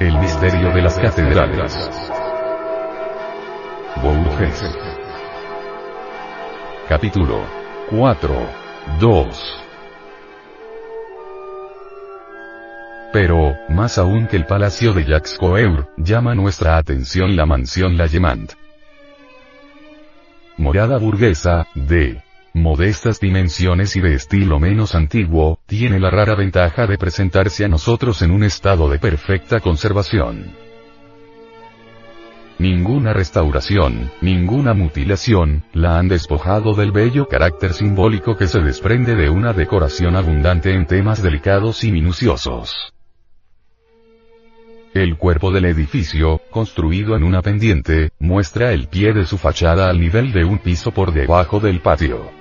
El misterio de las catedrales. Bourges. Capítulo 4. 2. Pero, más aún que el palacio de Jacques Coeur, llama nuestra atención la mansión La. Morada burguesa, de modestas dimensiones y de estilo menos antiguo, tiene la rara ventaja de presentarse a nosotros en un estado de perfecta conservación. Ninguna restauración, ninguna mutilación, la han despojado del bello carácter simbólico que se desprende de una decoración abundante en temas delicados y minuciosos. El cuerpo del edificio, construido en una pendiente, muestra el pie de su fachada al nivel de un piso por debajo del patio.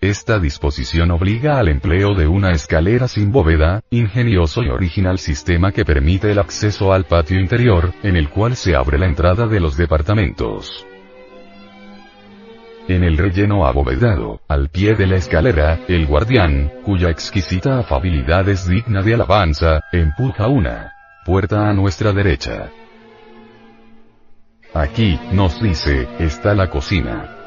Esta disposición obliga al empleo de una escalera sin bóveda, ingenioso y original sistema que permite el acceso al patio interior, en el cual se abre la entrada de los departamentos. En el relleno abovedado, al pie de la escalera, el guardián, cuya exquisita afabilidad es digna de alabanza, empuja una puerta a nuestra derecha. Aquí, nos dice, está la cocina.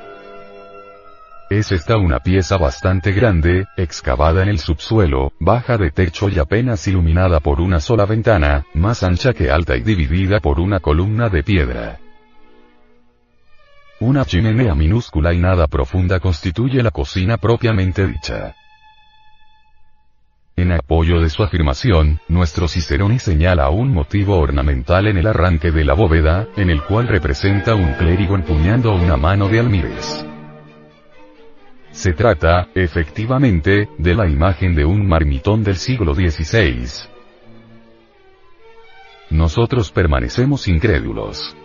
Es esta una pieza bastante grande, excavada en el subsuelo, baja de techo y apenas iluminada por una sola ventana, más ancha que alta y dividida por una columna de piedra. Una chimenea minúscula y nada profunda constituye la cocina propiamente dicha. En apoyo de su afirmación, nuestro Cicerone señala un motivo ornamental en el arranque de la bóveda, en el cual representa un clérigo empuñando una mano de almires. Se trata, efectivamente, de la imagen de un marmitón del siglo XVI. Nosotros permanecemos incrédulos.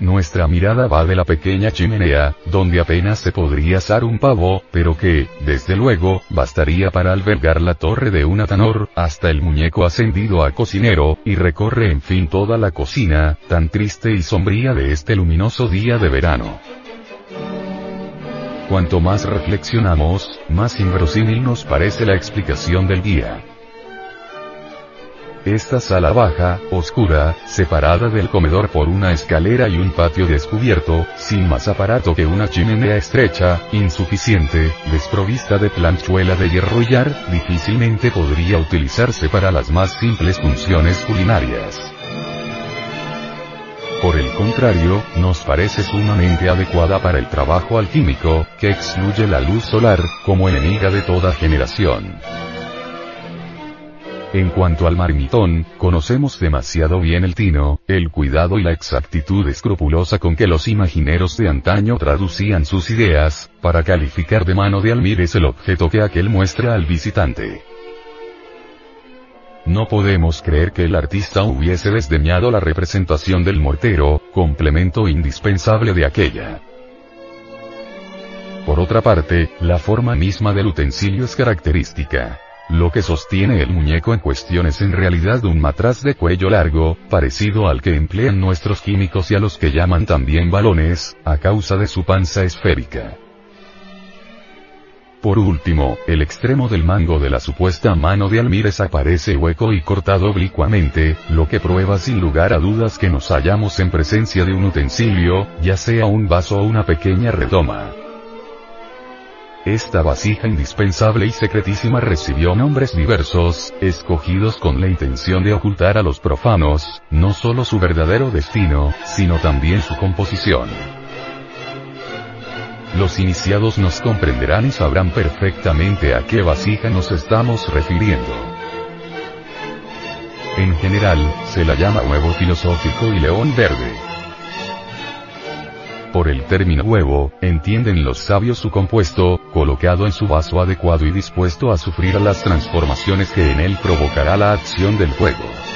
Nuestra mirada va de la pequeña chimenea, donde apenas se podría asar un pavo, pero que, desde luego, bastaría para albergar la torre de un atanor, hasta el muñeco ascendido a cocinero, y recorre en fin toda la cocina, tan triste y sombría de este luminoso día de verano. Cuanto más reflexionamos, más inverosímil nos parece la explicación del guía. Esta sala baja, oscura, separada del comedor por una escalera y un patio descubierto, sin más aparato que una chimenea estrecha, insuficiente, desprovista de planchuela de hierro difícilmente podría utilizarse para las más simples funciones culinarias. Por el contrario, nos parece sumamente adecuada para el trabajo alquímico, que excluye la luz solar, como enemiga de toda generación. En cuanto al marmitón, conocemos demasiado bien el tino, el cuidado y la exactitud escrupulosa con que los imagineros de antaño traducían sus ideas, para calificar de mano de Almires el objeto que aquel muestra al visitante. No podemos creer que el artista hubiese desdeñado la representación del mortero, complemento indispensable de aquella. Por otra parte, la forma misma del utensilio es característica. Lo que sostiene el muñeco en cuestión es en realidad un matraz de cuello largo, parecido al que emplean nuestros químicos y a los que llaman también balones, a causa de su panza esférica. Por último, el extremo del mango de la supuesta mano de Almírez aparece hueco y cortado oblicuamente, lo que prueba sin lugar a dudas que nos hallamos en presencia de un utensilio, ya sea un vaso o una pequeña redoma. Esta vasija indispensable y secretísima recibió nombres diversos, escogidos con la intención de ocultar a los profanos, no solo su verdadero destino, sino también su composición. Los iniciados nos comprenderán y sabrán perfectamente a qué vasija nos estamos refiriendo. En general, se la llama huevo filosófico y león verde. Por el término huevo, entienden los sabios su compuesto, colocado en su vaso adecuado y dispuesto a sufrir las transformaciones que en él provocará la acción del fuego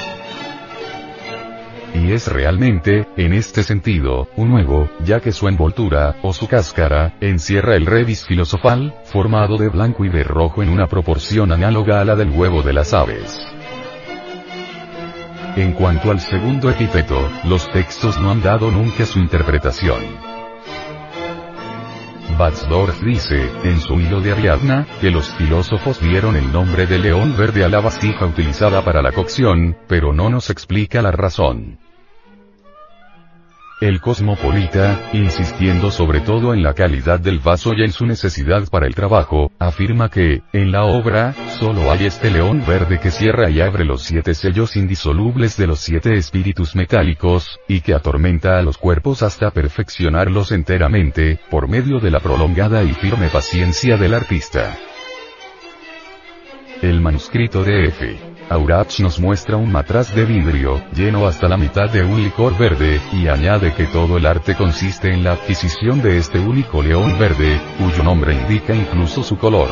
y es realmente, en este sentido, un huevo, ya que su envoltura, o su cáscara, encierra el revis filosofal, formado de blanco y de rojo en una proporción análoga a la del huevo de las aves. En cuanto al segundo epíteto, los textos no han dado nunca su interpretación. Batzdorf dice, en su hilo de Ariadna, que los filósofos dieron el nombre de león verde a la vasija utilizada para la cocción, pero no nos explica la razón. El cosmopolita, insistiendo sobre todo en la calidad del vaso y en su necesidad para el trabajo, afirma que, en la obra, solo hay este león verde que cierra y abre los siete sellos indisolubles de los siete espíritus metálicos, y que atormenta a los cuerpos hasta perfeccionarlos enteramente, por medio de la prolongada y firme paciencia del artista. El manuscrito de F. Aurach nos muestra un matraz de vidrio, lleno hasta la mitad de un licor verde, y añade que todo el arte consiste en la adquisición de este único león verde, cuyo nombre indica incluso su color.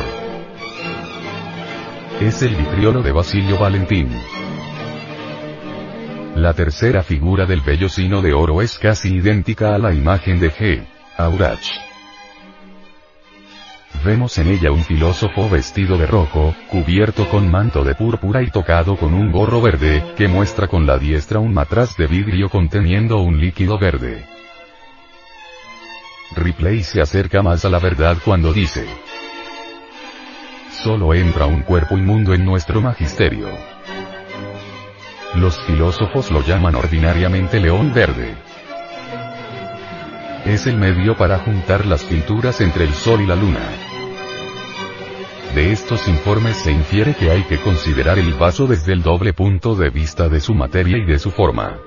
Es el vitriolo de Basilio Valentín. La tercera figura del vellocino de oro es casi idéntica a la imagen de G. Aurach. Vemos en ella un filósofo vestido de rojo, cubierto con manto de púrpura y tocado con un gorro verde, que muestra con la diestra un matraz de vidrio conteniendo un líquido verde. Ripley se acerca más a la verdad cuando dice, Solo entra un cuerpo inmundo en nuestro magisterio. Los filósofos lo llaman ordinariamente león verde. Es el medio para juntar las pinturas entre el sol y la luna. De estos informes se infiere que hay que considerar el vaso desde el doble punto de vista de su materia y de su forma.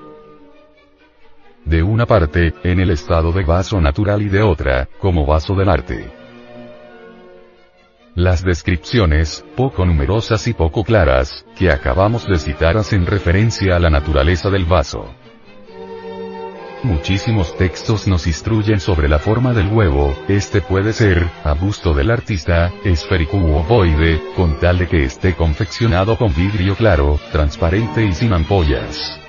De una parte, en el estado de vaso natural y de otra, como vaso del arte. Las descripciones, poco numerosas y poco claras, que acabamos de citar hacen referencia a la naturaleza del vaso. Muchísimos textos nos instruyen sobre la forma del huevo, este puede ser, a gusto del artista, esférico u ovoide, con tal de que esté confeccionado con vidrio claro, transparente y sin ampollas.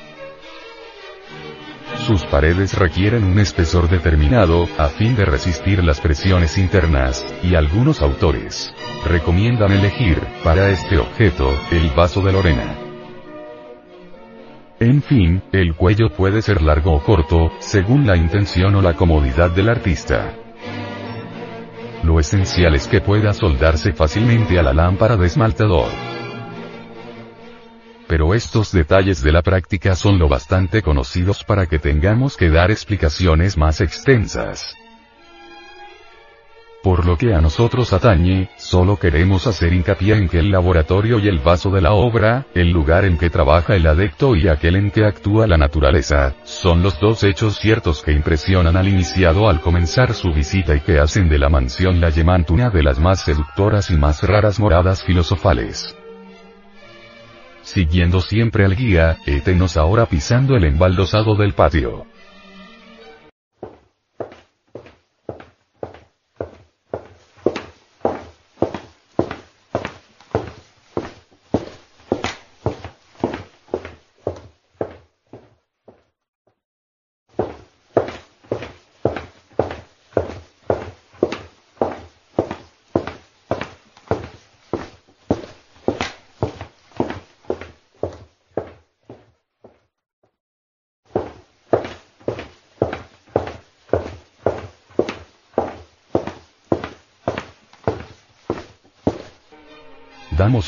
Sus paredes requieren un espesor determinado, a fin de resistir las presiones internas, y algunos autores recomiendan elegir, para este objeto, el vaso de Lorena. En fin, el cuello puede ser largo o corto, según la intención o la comodidad del artista. Lo esencial es que pueda soldarse fácilmente a la lámpara de esmaltador. Pero estos detalles de la práctica son lo bastante conocidos para que tengamos que dar explicaciones más extensas. Por lo que a nosotros atañe, solo queremos hacer hincapié en que el laboratorio y el vaso de la obra, el lugar en que trabaja el adecto y aquel en que actúa la naturaleza, son los dos hechos ciertos que impresionan al iniciado al comenzar su visita y que hacen de la mansión la Yemanт una de las más seductoras y más raras moradas filosofales. Siguiendo siempre al guía, étenos ahora pisando el embaldosado del patio.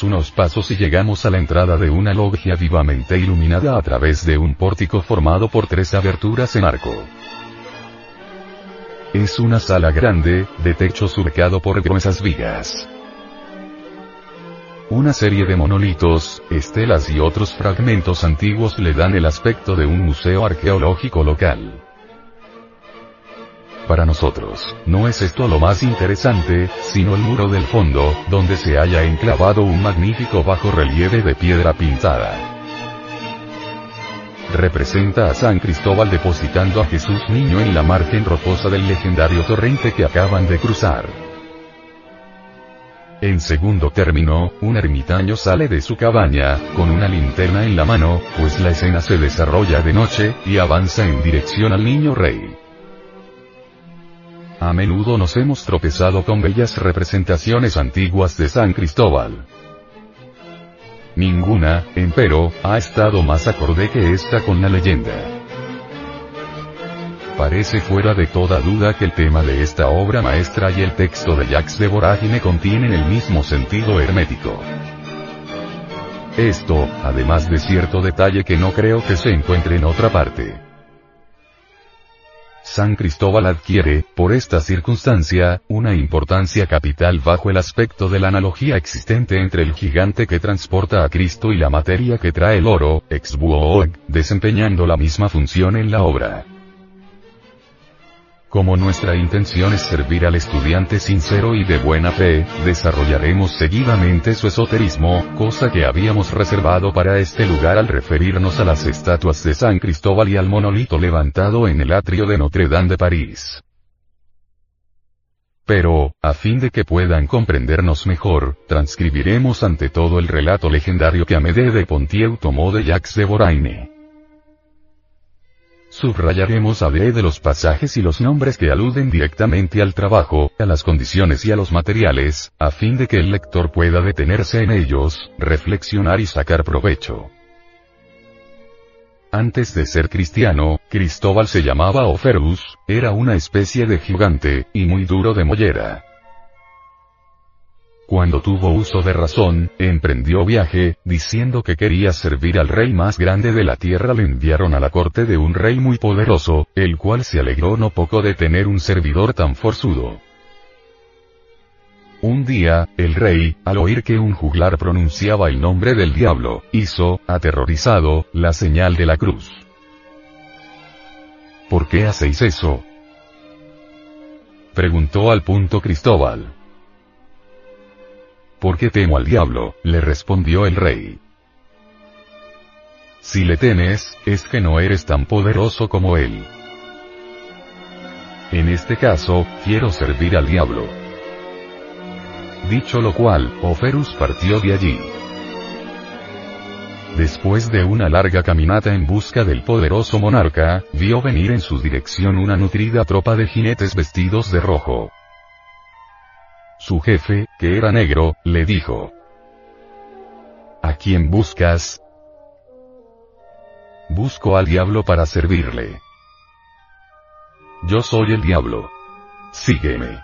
Unos pasos y llegamos a la entrada de una logia vivamente iluminada a través de un pórtico formado por tres aberturas en arco. Es una sala grande, de techo surcado por gruesas vigas. Una serie de monolitos, estelas y otros fragmentos antiguos le dan el aspecto de un museo arqueológico local para nosotros. No es esto lo más interesante, sino el muro del fondo, donde se haya enclavado un magnífico bajo relieve de piedra pintada. Representa a San Cristóbal depositando a Jesús niño en la margen rocosa del legendario torrente que acaban de cruzar. En segundo término, un ermitaño sale de su cabaña, con una linterna en la mano, pues la escena se desarrolla de noche, y avanza en dirección al niño rey. A menudo nos hemos tropezado con bellas representaciones antiguas de San Cristóbal. Ninguna, empero, ha estado más acorde que esta con la leyenda. Parece fuera de toda duda que el tema de esta obra maestra y el texto de Jacques de Vorágine contienen el mismo sentido hermético. Esto, además de cierto detalle que no creo que se encuentre en otra parte. San Cristóbal adquiere, por esta circunstancia, una importancia capital bajo el aspecto de la analogía existente entre el gigante que transporta a Cristo y la materia que trae el oro, ex desempeñando la misma función en la obra. Como nuestra intención es servir al estudiante sincero y de buena fe, desarrollaremos seguidamente su esoterismo, cosa que habíamos reservado para este lugar al referirnos a las estatuas de San Cristóbal y al monolito levantado en el atrio de Notre Dame de París. Pero, a fin de que puedan comprendernos mejor, transcribiremos ante todo el relato legendario que Amédée de Pontieu tomó de Jacques de Boraine. Subrayaremos a B de los pasajes y los nombres que aluden directamente al trabajo, a las condiciones y a los materiales, a fin de que el lector pueda detenerse en ellos, reflexionar y sacar provecho. Antes de ser cristiano, Cristóbal se llamaba Oferus, era una especie de gigante, y muy duro de mollera. Cuando tuvo uso de razón, emprendió viaje, diciendo que quería servir al rey más grande de la tierra. Le enviaron a la corte de un rey muy poderoso, el cual se alegró no poco de tener un servidor tan forzudo. Un día, el rey, al oír que un juglar pronunciaba el nombre del diablo, hizo, aterrorizado, la señal de la cruz. ¿Por qué hacéis eso? Preguntó al punto Cristóbal. ¿Por qué temo al diablo? le respondió el rey. Si le temes, es que no eres tan poderoso como él. En este caso, quiero servir al diablo. Dicho lo cual, Oferus partió de allí. Después de una larga caminata en busca del poderoso monarca, vio venir en su dirección una nutrida tropa de jinetes vestidos de rojo. Su jefe, que era negro, le dijo. ¿A quién buscas? Busco al diablo para servirle. Yo soy el diablo. Sígueme.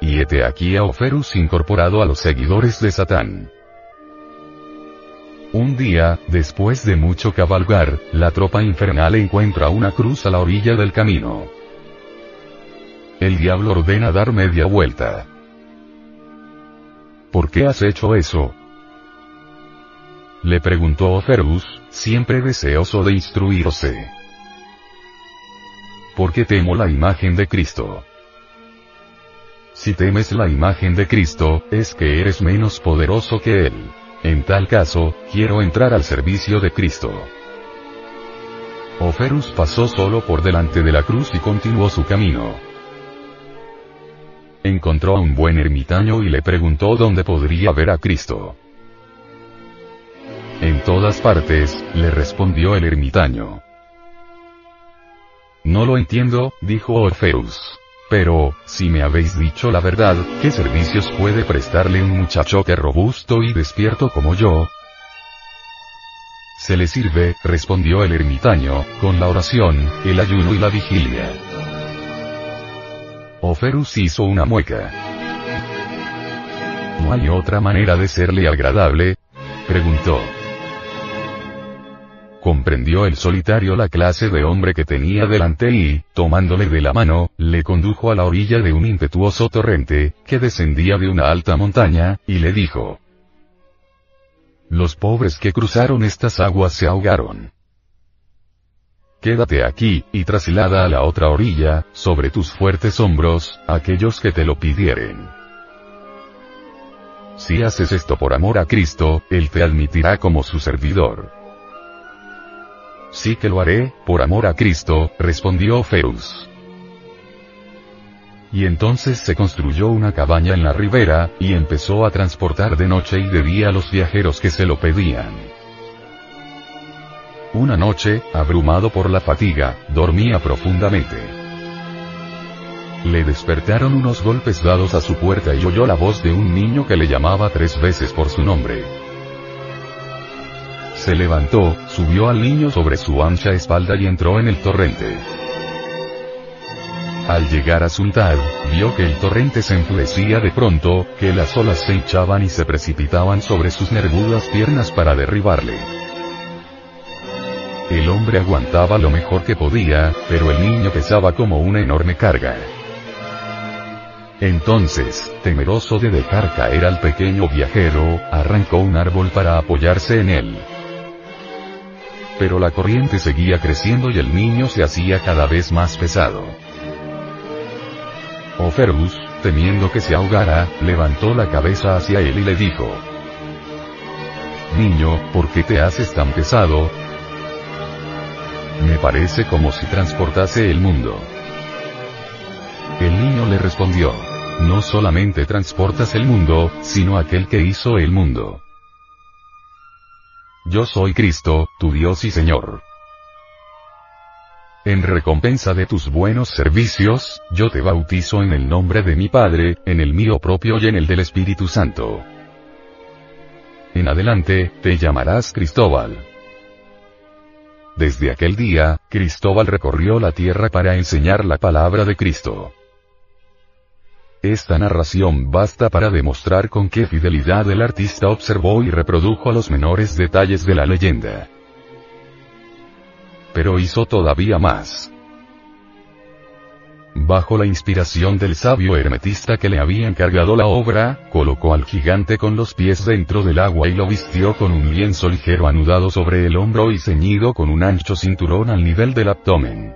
Y hete aquí a Oferus incorporado a los seguidores de Satán. Un día, después de mucho cabalgar, la tropa infernal encuentra una cruz a la orilla del camino. El diablo ordena dar media vuelta. ¿Por qué has hecho eso? Le preguntó Oferus, siempre deseoso de instruirse. Porque temo la imagen de Cristo. Si temes la imagen de Cristo, es que eres menos poderoso que Él. En tal caso, quiero entrar al servicio de Cristo. Oferus pasó solo por delante de la cruz y continuó su camino. Encontró a un buen ermitaño y le preguntó dónde podría ver a Cristo. En todas partes, le respondió el ermitaño. No lo entiendo, dijo Orfeus. Pero, si me habéis dicho la verdad, ¿qué servicios puede prestarle un muchacho que robusto y despierto como yo? Se le sirve, respondió el ermitaño, con la oración, el ayuno y la vigilia. Oferus hizo una mueca. ¿No hay otra manera de serle agradable? preguntó. Comprendió el solitario la clase de hombre que tenía delante y, tomándole de la mano, le condujo a la orilla de un impetuoso torrente, que descendía de una alta montaña, y le dijo. Los pobres que cruzaron estas aguas se ahogaron. Quédate aquí, y traslada a la otra orilla, sobre tus fuertes hombros, aquellos que te lo pidieren. Si haces esto por amor a Cristo, Él te admitirá como su servidor. Sí que lo haré, por amor a Cristo, respondió Ferus. Y entonces se construyó una cabaña en la ribera, y empezó a transportar de noche y de día a los viajeros que se lo pedían. Una noche, abrumado por la fatiga, dormía profundamente. Le despertaron unos golpes dados a su puerta y oyó la voz de un niño que le llamaba tres veces por su nombre. se levantó, subió al niño sobre su ancha espalda y entró en el torrente. Al llegar a Sultar, vio que el torrente se enfurecía de pronto, que las olas se hinchaban y se precipitaban sobre sus nervudas piernas para derribarle. El hombre aguantaba lo mejor que podía, pero el niño pesaba como una enorme carga. Entonces, temeroso de dejar caer al pequeño viajero, arrancó un árbol para apoyarse en él. Pero la corriente seguía creciendo y el niño se hacía cada vez más pesado. Oferus, temiendo que se ahogara, levantó la cabeza hacia él y le dijo, Niño, ¿por qué te haces tan pesado? Me parece como si transportase el mundo. El niño le respondió, no solamente transportas el mundo, sino aquel que hizo el mundo. Yo soy Cristo, tu Dios y Señor. En recompensa de tus buenos servicios, yo te bautizo en el nombre de mi Padre, en el mío propio y en el del Espíritu Santo. En adelante, te llamarás Cristóbal. Desde aquel día, Cristóbal recorrió la tierra para enseñar la palabra de Cristo. Esta narración basta para demostrar con qué fidelidad el artista observó y reprodujo los menores detalles de la leyenda. Pero hizo todavía más. Bajo la inspiración del sabio hermetista que le había encargado la obra, colocó al gigante con los pies dentro del agua y lo vistió con un lienzo ligero anudado sobre el hombro y ceñido con un ancho cinturón al nivel del abdomen.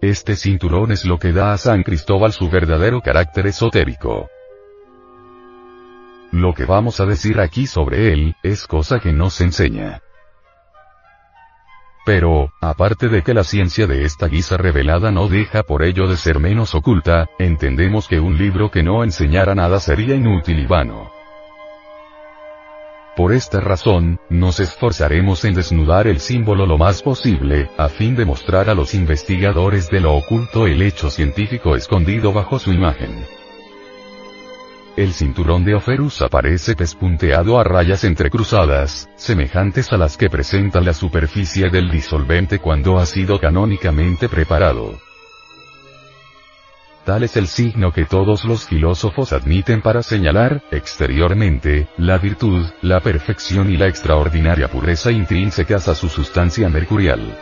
Este cinturón es lo que da a San Cristóbal su verdadero carácter esotérico. Lo que vamos a decir aquí sobre él, es cosa que no se enseña. Pero, aparte de que la ciencia de esta guisa revelada no deja por ello de ser menos oculta, entendemos que un libro que no enseñara nada sería inútil y vano. Por esta razón, nos esforzaremos en desnudar el símbolo lo más posible, a fin de mostrar a los investigadores de lo oculto el hecho científico escondido bajo su imagen. El cinturón de Oferus aparece pespunteado a rayas entrecruzadas, semejantes a las que presenta la superficie del disolvente cuando ha sido canónicamente preparado. Tal es el signo que todos los filósofos admiten para señalar, exteriormente, la virtud, la perfección y la extraordinaria pureza intrínsecas a su sustancia mercurial.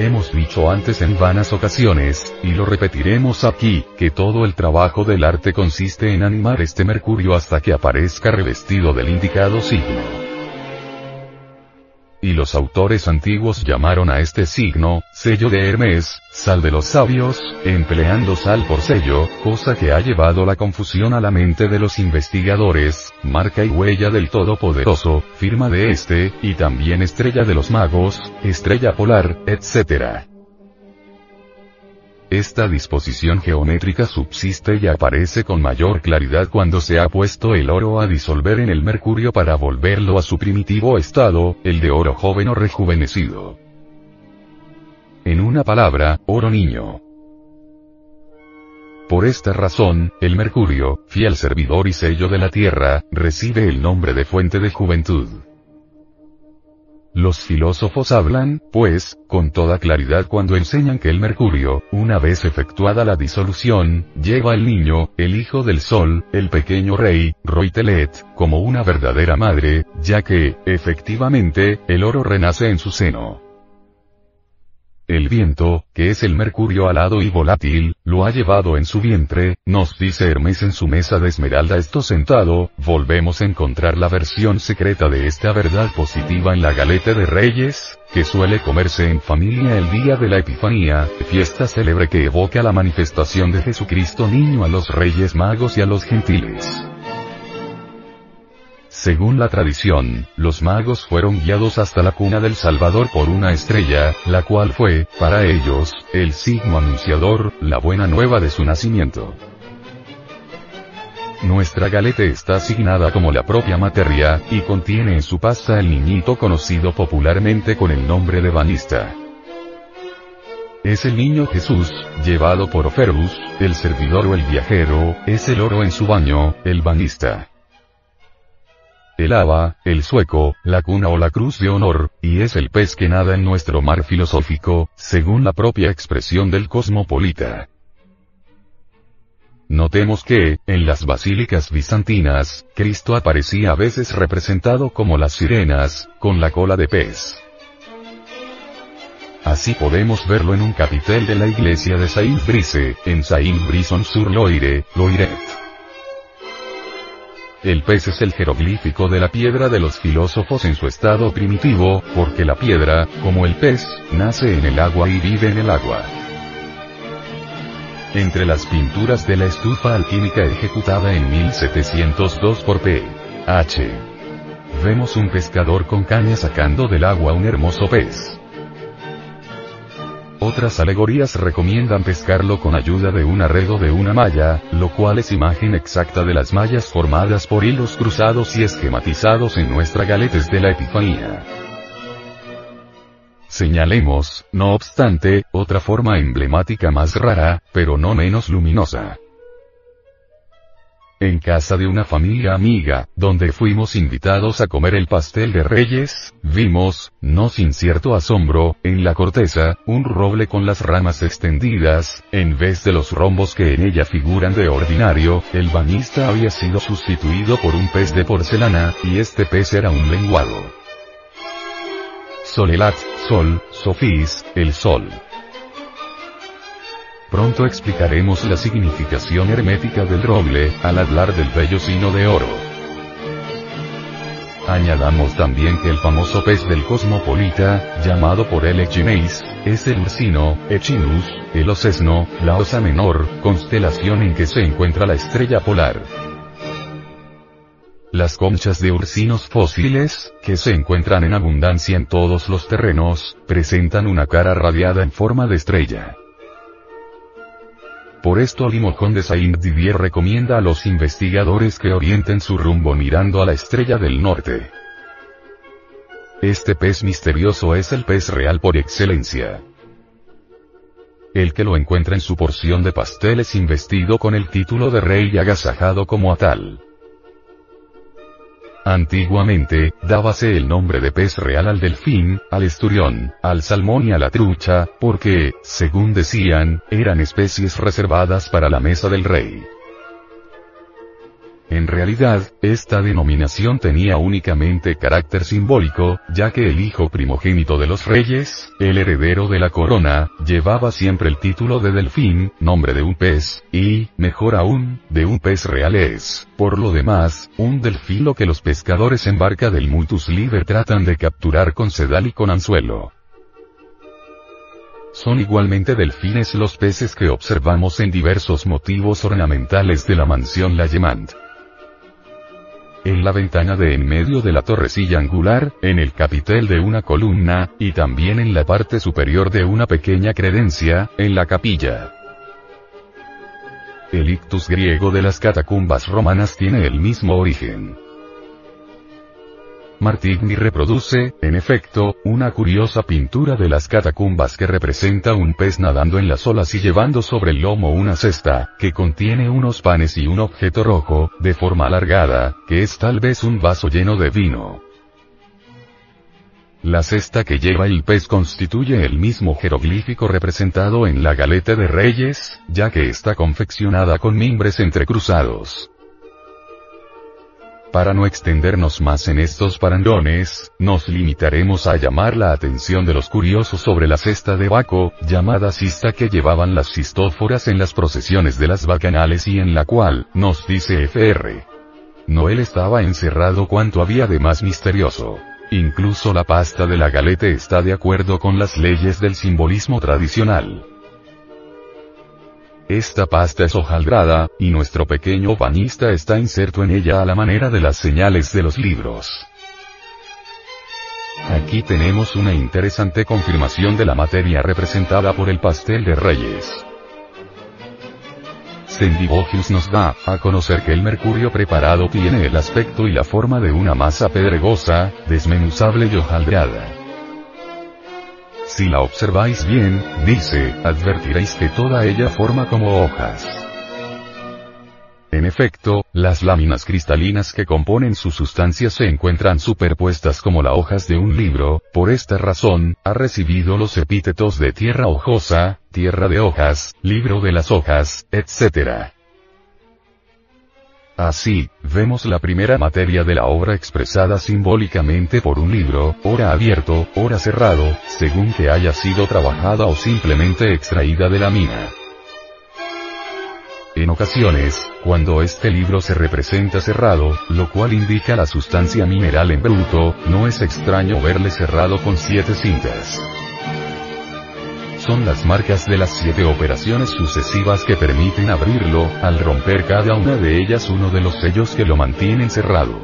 Hemos dicho antes en vanas ocasiones, y lo repetiremos aquí, que todo el trabajo del arte consiste en animar este mercurio hasta que aparezca revestido del indicado signo. Y los autores antiguos llamaron a este signo, sello de Hermes, sal de los sabios, empleando sal por sello, cosa que ha llevado la confusión a la mente de los investigadores, marca y huella del Todopoderoso, firma de este, y también estrella de los magos, estrella polar, etc. Esta disposición geométrica subsiste y aparece con mayor claridad cuando se ha puesto el oro a disolver en el mercurio para volverlo a su primitivo estado, el de oro joven o rejuvenecido. En una palabra, oro niño. Por esta razón, el mercurio, fiel servidor y sello de la tierra, recibe el nombre de fuente de juventud. Los filósofos hablan, pues, con toda claridad cuando enseñan que el mercurio, una vez efectuada la disolución, lleva al niño, el hijo del sol, el pequeño rey, Roitelet, como una verdadera madre, ya que, efectivamente, el oro renace en su seno. El viento, que es el mercurio alado y volátil, lo ha llevado en su vientre, nos dice Hermes en su mesa de esmeralda esto sentado, volvemos a encontrar la versión secreta de esta verdad positiva en la galeta de reyes, que suele comerse en familia el día de la Epifanía, fiesta célebre que evoca la manifestación de Jesucristo niño a los reyes magos y a los gentiles. Según la tradición, los magos fueron guiados hasta la cuna del Salvador por una estrella, la cual fue, para ellos, el signo anunciador, la buena nueva de su nacimiento. Nuestra galete está asignada como la propia materia, y contiene en su pasta el niñito conocido popularmente con el nombre de banista. Es el niño Jesús, llevado por Oferus, el servidor o el viajero, es el oro en su baño, el banista. El aba, el sueco, la cuna o la cruz de honor, y es el pez que nada en nuestro mar filosófico, según la propia expresión del cosmopolita. Notemos que, en las basílicas bizantinas, Cristo aparecía a veces representado como las sirenas, con la cola de pez. Así podemos verlo en un capitel de la iglesia de Saint-Brice, en Saint-Brison-sur-Loire, Loiret. El pez es el jeroglífico de la piedra de los filósofos en su estado primitivo, porque la piedra, como el pez, nace en el agua y vive en el agua. Entre las pinturas de la estufa alquímica ejecutada en 1702 por P. H. Vemos un pescador con caña sacando del agua un hermoso pez. Otras alegorías recomiendan pescarlo con ayuda de un arredo de una malla, lo cual es imagen exacta de las mallas formadas por hilos cruzados y esquematizados en nuestra galetes de la Epifanía. Señalemos, no obstante, otra forma emblemática más rara, pero no menos luminosa. En casa de una familia amiga, donde fuimos invitados a comer el pastel de reyes, vimos, no sin cierto asombro, en la corteza, un roble con las ramas extendidas, en vez de los rombos que en ella figuran de ordinario, el bañista había sido sustituido por un pez de porcelana, y este pez era un lenguado. Solelat, Sol, Sofís, el Sol. Pronto explicaremos la significación hermética del roble, al hablar del bello sino de oro. Añadamos también que el famoso pez del cosmopolita, llamado por él Echineis, es el Ursino, Echinus, el Ocesno, la Osa Menor, constelación en que se encuentra la estrella polar. Las conchas de ursinos fósiles, que se encuentran en abundancia en todos los terrenos, presentan una cara radiada en forma de estrella. Por esto Limojón de Saint-Didier recomienda a los investigadores que orienten su rumbo mirando a la estrella del norte. Este pez misterioso es el pez real por excelencia. El que lo encuentra en su porción de pastel es investido con el título de rey y agasajado como a tal. Antiguamente, dábase el nombre de pez real al delfín, al esturión, al salmón y a la trucha, porque, según decían, eran especies reservadas para la mesa del rey. En realidad, esta denominación tenía únicamente carácter simbólico, ya que el hijo primogénito de los reyes, el heredero de la corona, llevaba siempre el título de delfín, nombre de un pez, y, mejor aún, de un pez real es, por lo demás, un delfín que los pescadores en barca del Multus Liber tratan de capturar con sedal y con anzuelo. Son igualmente delfines los peces que observamos en diversos motivos ornamentales de la mansión La Gemant en la ventana de en medio de la torrecilla angular, en el capitel de una columna, y también en la parte superior de una pequeña credencia, en la capilla. El ictus griego de las catacumbas romanas tiene el mismo origen. Martigny reproduce, en efecto, una curiosa pintura de las catacumbas que representa un pez nadando en las olas y llevando sobre el lomo una cesta, que contiene unos panes y un objeto rojo, de forma alargada, que es tal vez un vaso lleno de vino. La cesta que lleva el pez constituye el mismo jeroglífico representado en la galeta de reyes, ya que está confeccionada con mimbres entrecruzados. Para no extendernos más en estos parandones, nos limitaremos a llamar la atención de los curiosos sobre la cesta de Baco, llamada cista que llevaban las cistóforas en las procesiones de las bacanales y en la cual, nos dice Fr. Noel estaba encerrado cuanto había de más misterioso. Incluso la pasta de la galete está de acuerdo con las leyes del simbolismo tradicional. Esta pasta es hojaldrada, y nuestro pequeño bañista está inserto en ella a la manera de las señales de los libros. Aquí tenemos una interesante confirmación de la materia representada por el pastel de reyes. Sendivogius nos da a conocer que el mercurio preparado tiene el aspecto y la forma de una masa pedregosa, desmenuzable y hojaldrada. Si la observáis bien, dice, advertiréis que toda ella forma como hojas. En efecto, las láminas cristalinas que componen su sustancia se encuentran superpuestas como las hojas de un libro, por esta razón, ha recibido los epítetos de tierra hojosa, tierra de hojas, libro de las hojas, etc. Así, vemos la primera materia de la obra expresada simbólicamente por un libro, ora abierto, ora cerrado, según que haya sido trabajada o simplemente extraída de la mina. En ocasiones, cuando este libro se representa cerrado, lo cual indica la sustancia mineral en bruto, no es extraño verle cerrado con siete cintas son las marcas de las siete operaciones sucesivas que permiten abrirlo, al romper cada una de ellas uno de los sellos que lo mantienen cerrado.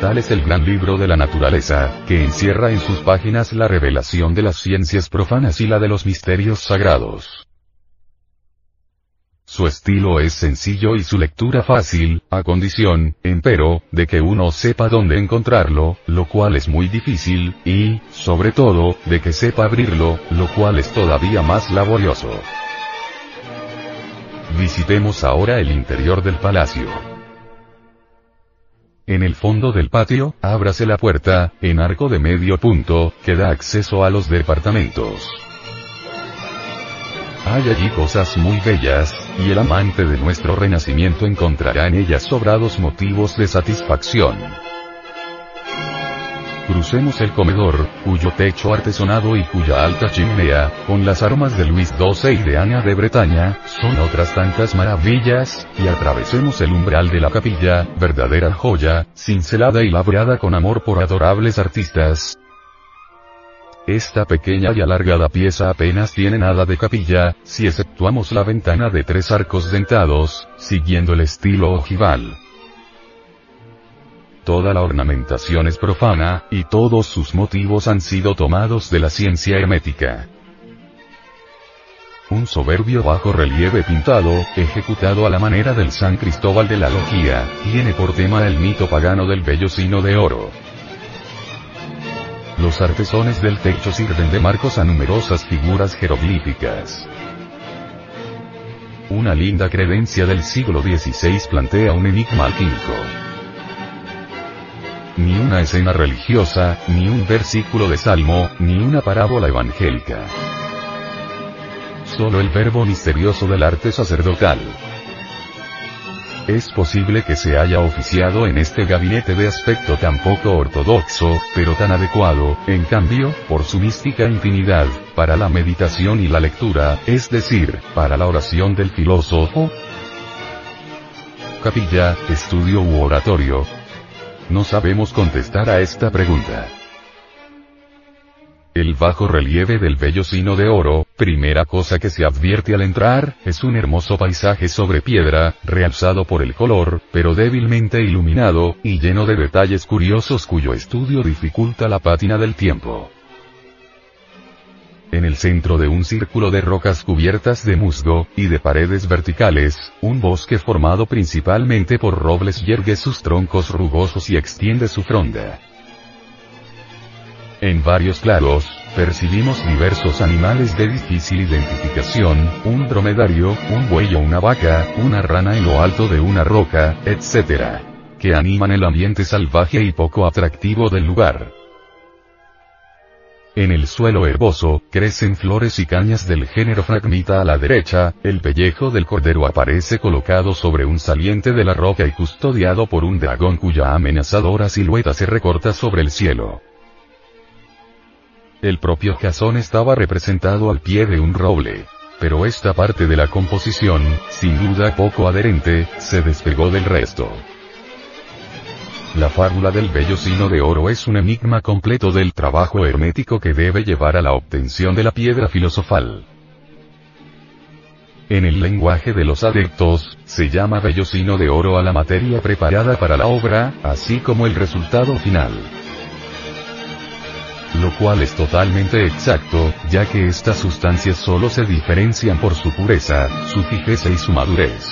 Tal es el gran libro de la naturaleza, que encierra en sus páginas la revelación de las ciencias profanas y la de los misterios sagrados. Su estilo es sencillo y su lectura fácil, a condición, empero, de que uno sepa dónde encontrarlo, lo cual es muy difícil, y, sobre todo, de que sepa abrirlo, lo cual es todavía más laborioso. Visitemos ahora el interior del palacio. En el fondo del patio, ábrase la puerta, en arco de medio punto, que da acceso a los departamentos. Hay allí cosas muy bellas, y el amante de nuestro renacimiento encontrará en ellas sobrados motivos de satisfacción. Crucemos el comedor, cuyo techo artesonado y cuya alta chimenea, con las armas de Luis XII y de Ana de Bretaña, son otras tantas maravillas, y atravesemos el umbral de la capilla, verdadera joya, cincelada y labrada con amor por adorables artistas, esta pequeña y alargada pieza apenas tiene nada de capilla, si exceptuamos la ventana de tres arcos dentados, siguiendo el estilo ojival. Toda la ornamentación es profana, y todos sus motivos han sido tomados de la ciencia hermética. Un soberbio bajo relieve pintado, ejecutado a la manera del San Cristóbal de la Logía, tiene por tema el mito pagano del vellocino de oro. Los artesones del techo sirven de marcos a numerosas figuras jeroglíficas. Una linda credencia del siglo XVI plantea un enigma alquímico. Ni una escena religiosa, ni un versículo de salmo, ni una parábola evangélica. Solo el verbo misterioso del arte sacerdotal. Es posible que se haya oficiado en este gabinete de aspecto tan poco ortodoxo, pero tan adecuado, en cambio, por su mística infinidad, para la meditación y la lectura, es decir, para la oración del filósofo. Capilla, estudio u oratorio. No sabemos contestar a esta pregunta. El bajo relieve del bello sino de oro, primera cosa que se advierte al entrar, es un hermoso paisaje sobre piedra, realzado por el color, pero débilmente iluminado, y lleno de detalles curiosos cuyo estudio dificulta la pátina del tiempo. En el centro de un círculo de rocas cubiertas de musgo, y de paredes verticales, un bosque formado principalmente por robles yergue sus troncos rugosos y extiende su fronda. En varios claros, percibimos diversos animales de difícil identificación, un dromedario, un buey o una vaca, una rana en lo alto de una roca, etc. que animan el ambiente salvaje y poco atractivo del lugar. En el suelo herboso, crecen flores y cañas del género fragmita a la derecha, el pellejo del cordero aparece colocado sobre un saliente de la roca y custodiado por un dragón cuya amenazadora silueta se recorta sobre el cielo. El propio Jasón estaba representado al pie de un roble. Pero esta parte de la composición, sin duda poco adherente, se despegó del resto. La fábula del bello sino de oro es un enigma completo del trabajo hermético que debe llevar a la obtención de la piedra filosofal. En el lenguaje de los adeptos, se llama sino de oro a la materia preparada para la obra, así como el resultado final lo cual es totalmente exacto, ya que estas sustancias solo se diferencian por su pureza, su fijeza y su madurez.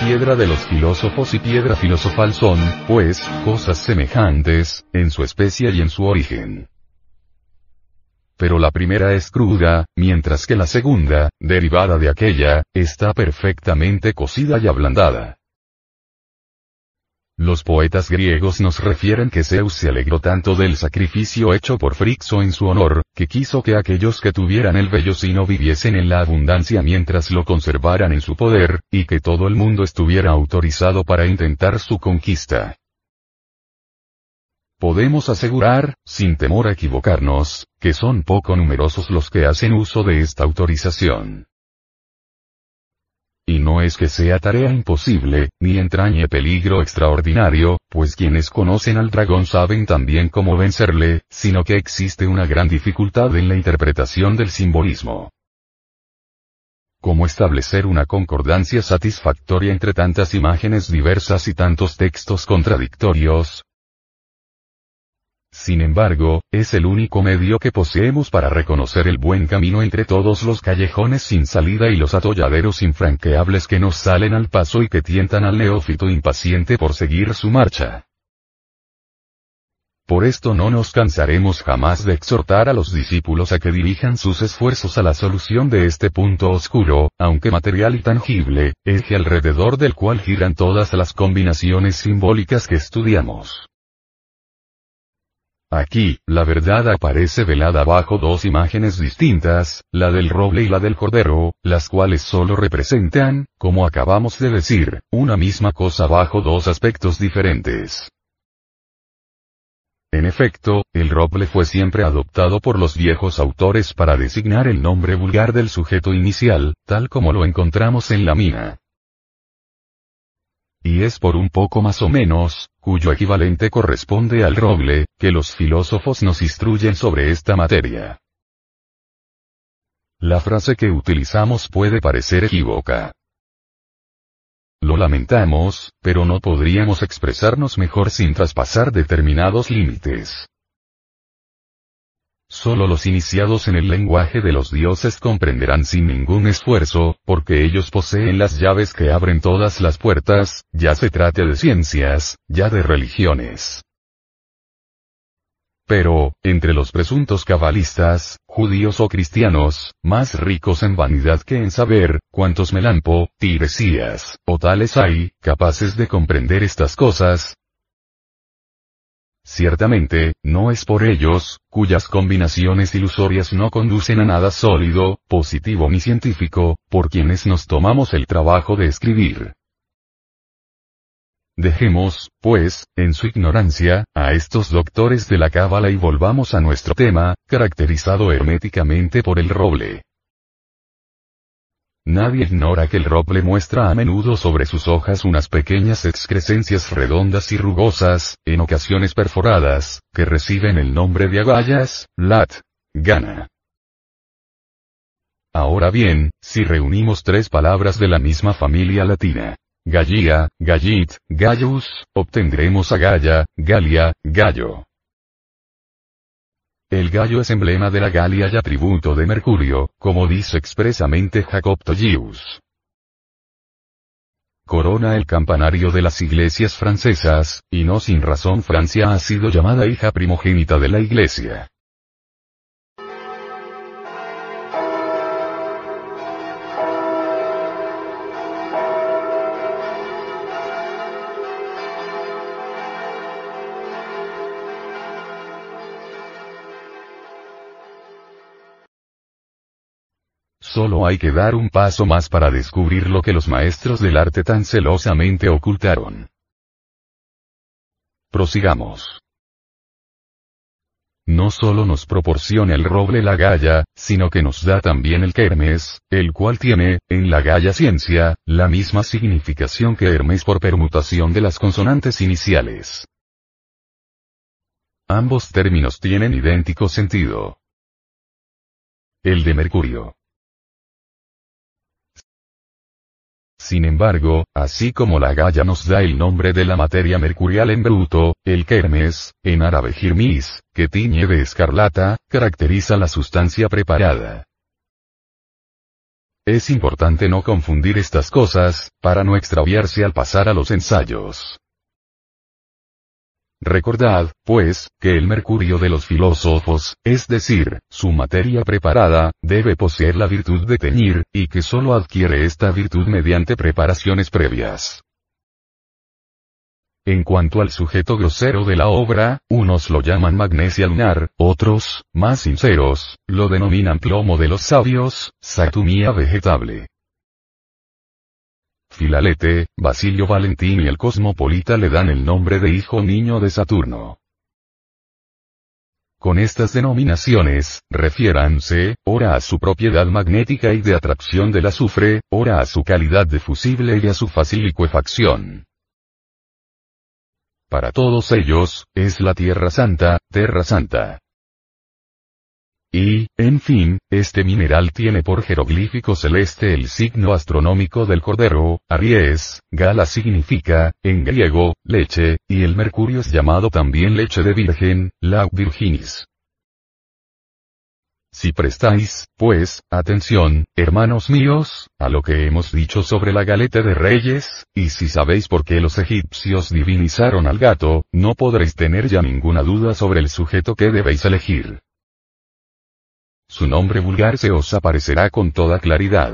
Piedra de los filósofos y piedra filosofal son, pues, cosas semejantes, en su especie y en su origen. pero la primera es cruda, mientras que la segunda, derivada de aquella, está perfectamente cocida y ablandada. Los poetas griegos nos refieren que Zeus se alegró tanto del sacrificio hecho por Frixo en su honor, que quiso que aquellos que tuvieran el vellocino viviesen en la abundancia mientras lo conservaran en su poder, y que todo el mundo estuviera autorizado para intentar su conquista. Podemos asegurar, sin temor a equivocarnos, que son poco numerosos los que hacen uso de esta autorización. Y no es que sea tarea imposible, ni entrañe peligro extraordinario, pues quienes conocen al dragón saben también cómo vencerle, sino que existe una gran dificultad en la interpretación del simbolismo. ¿Cómo establecer una concordancia satisfactoria entre tantas imágenes diversas y tantos textos contradictorios? Sin embargo, es el único medio que poseemos para reconocer el buen camino entre todos los callejones sin salida y los atolladeros infranqueables que nos salen al paso y que tientan al neófito impaciente por seguir su marcha. Por esto no nos cansaremos jamás de exhortar a los discípulos a que dirijan sus esfuerzos a la solución de este punto oscuro, aunque material y tangible, eje alrededor del cual giran todas las combinaciones simbólicas que estudiamos. Aquí, la verdad aparece velada bajo dos imágenes distintas, la del roble y la del cordero, las cuales solo representan, como acabamos de decir, una misma cosa bajo dos aspectos diferentes. En efecto, el roble fue siempre adoptado por los viejos autores para designar el nombre vulgar del sujeto inicial, tal como lo encontramos en la mina y es por un poco más o menos, cuyo equivalente corresponde al roble, que los filósofos nos instruyen sobre esta materia. La frase que utilizamos puede parecer equívoca. Lo lamentamos, pero no podríamos expresarnos mejor sin traspasar determinados límites. Solo los iniciados en el lenguaje de los dioses comprenderán sin ningún esfuerzo, porque ellos poseen las llaves que abren todas las puertas, ya se trate de ciencias, ya de religiones. Pero, entre los presuntos cabalistas, judíos o cristianos, más ricos en vanidad que en saber, cuantos melampo, tiresías, o tales hay, capaces de comprender estas cosas, Ciertamente, no es por ellos, cuyas combinaciones ilusorias no conducen a nada sólido, positivo ni científico, por quienes nos tomamos el trabajo de escribir. Dejemos, pues, en su ignorancia, a estos doctores de la cábala y volvamos a nuestro tema, caracterizado herméticamente por el roble. Nadie ignora que el roble muestra a menudo sobre sus hojas unas pequeñas excrescencias redondas y rugosas, en ocasiones perforadas, que reciben el nombre de agallas, lat, gana. Ahora bien, si reunimos tres palabras de la misma familia latina, gallía, gallit, gallus, obtendremos agalla, galia, gallo. El gallo es emblema de la Galia y atributo de Mercurio, como dice expresamente Jacob Tollius. Corona el campanario de las iglesias francesas, y no sin razón Francia ha sido llamada hija primogénita de la iglesia. Solo hay que dar un paso más para descubrir lo que los maestros del arte tan celosamente ocultaron. Prosigamos. No solo nos proporciona el roble la galla, sino que nos da también el Hermes, el cual tiene, en la galla ciencia, la misma significación que Hermes por permutación de las consonantes iniciales. Ambos términos tienen idéntico sentido. El de Mercurio. Sin embargo, así como la galla nos da el nombre de la materia mercurial en bruto, el kermes, en árabe girmis, que tiñe de escarlata, caracteriza la sustancia preparada. Es importante no confundir estas cosas, para no extraviarse al pasar a los ensayos. Recordad, pues, que el mercurio de los filósofos, es decir, su materia preparada, debe poseer la virtud de teñir, y que sólo adquiere esta virtud mediante preparaciones previas. En cuanto al sujeto grosero de la obra, unos lo llaman magnesia lunar, otros, más sinceros, lo denominan plomo de los sabios, satumía vegetable. Filalete, Basilio Valentín y el cosmopolita le dan el nombre de hijo niño de Saturno. Con estas denominaciones, refiéranse, ora a su propiedad magnética y de atracción del azufre, ora a su calidad de fusible y a su fácil licuefacción. Para todos ellos, es la Tierra Santa, Terra Santa. Y, en fin, este mineral tiene por jeroglífico celeste el signo astronómico del Cordero, Aries, Gala significa, en griego, leche, y el mercurio es llamado también leche de virgen, la virginis. Si prestáis, pues, atención, hermanos míos, a lo que hemos dicho sobre la galeta de reyes, y si sabéis por qué los egipcios divinizaron al gato, no podréis tener ya ninguna duda sobre el sujeto que debéis elegir su nombre vulgar se os aparecerá con toda claridad.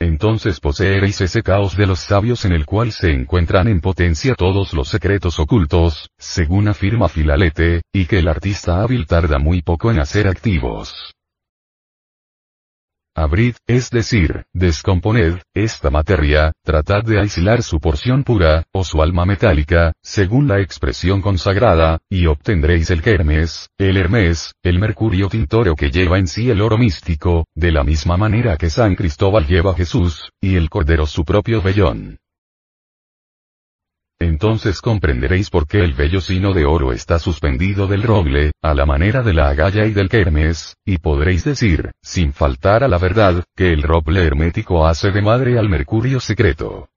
Entonces poseeréis ese caos de los sabios en el cual se encuentran en potencia todos los secretos ocultos, según afirma Filalete, y que el artista hábil tarda muy poco en hacer activos. Abrid, es decir, descomponed, esta materia, tratad de aislar su porción pura, o su alma metálica, según la expresión consagrada, y obtendréis el Hermes, el Hermes, el mercurio tintóreo que lleva en sí el oro místico, de la misma manera que San Cristóbal lleva Jesús, y el Cordero su propio vellón. Entonces comprenderéis por qué el vellocino de oro está suspendido del roble, a la manera de la agalla y del kermes, y podréis decir, sin faltar a la verdad, que el roble hermético hace de madre al mercurio secreto.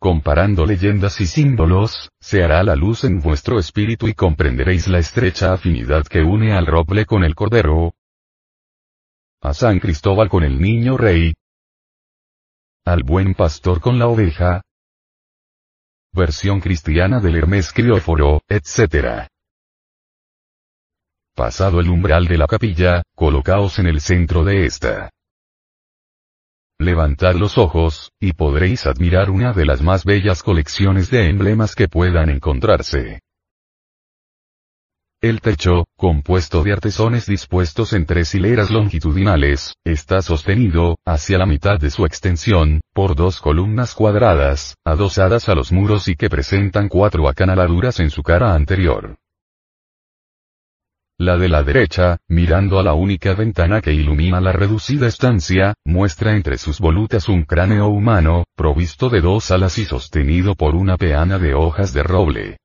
Comparando leyendas y símbolos, se hará la luz en vuestro espíritu y comprenderéis la estrecha afinidad que une al roble con el cordero, a San Cristóbal con el niño rey, al buen pastor con la oveja, versión cristiana del Hermes Crióforo, etc. Pasado el umbral de la capilla, colocaos en el centro de esta. Levantad los ojos, y podréis admirar una de las más bellas colecciones de emblemas que puedan encontrarse. El techo, compuesto de artesones dispuestos en tres hileras longitudinales, está sostenido, hacia la mitad de su extensión, por dos columnas cuadradas, adosadas a los muros y que presentan cuatro acanaladuras en su cara anterior. La de la derecha, mirando a la única ventana que ilumina la reducida estancia, muestra entre sus volutas un cráneo humano, provisto de dos alas y sostenido por una peana de hojas de roble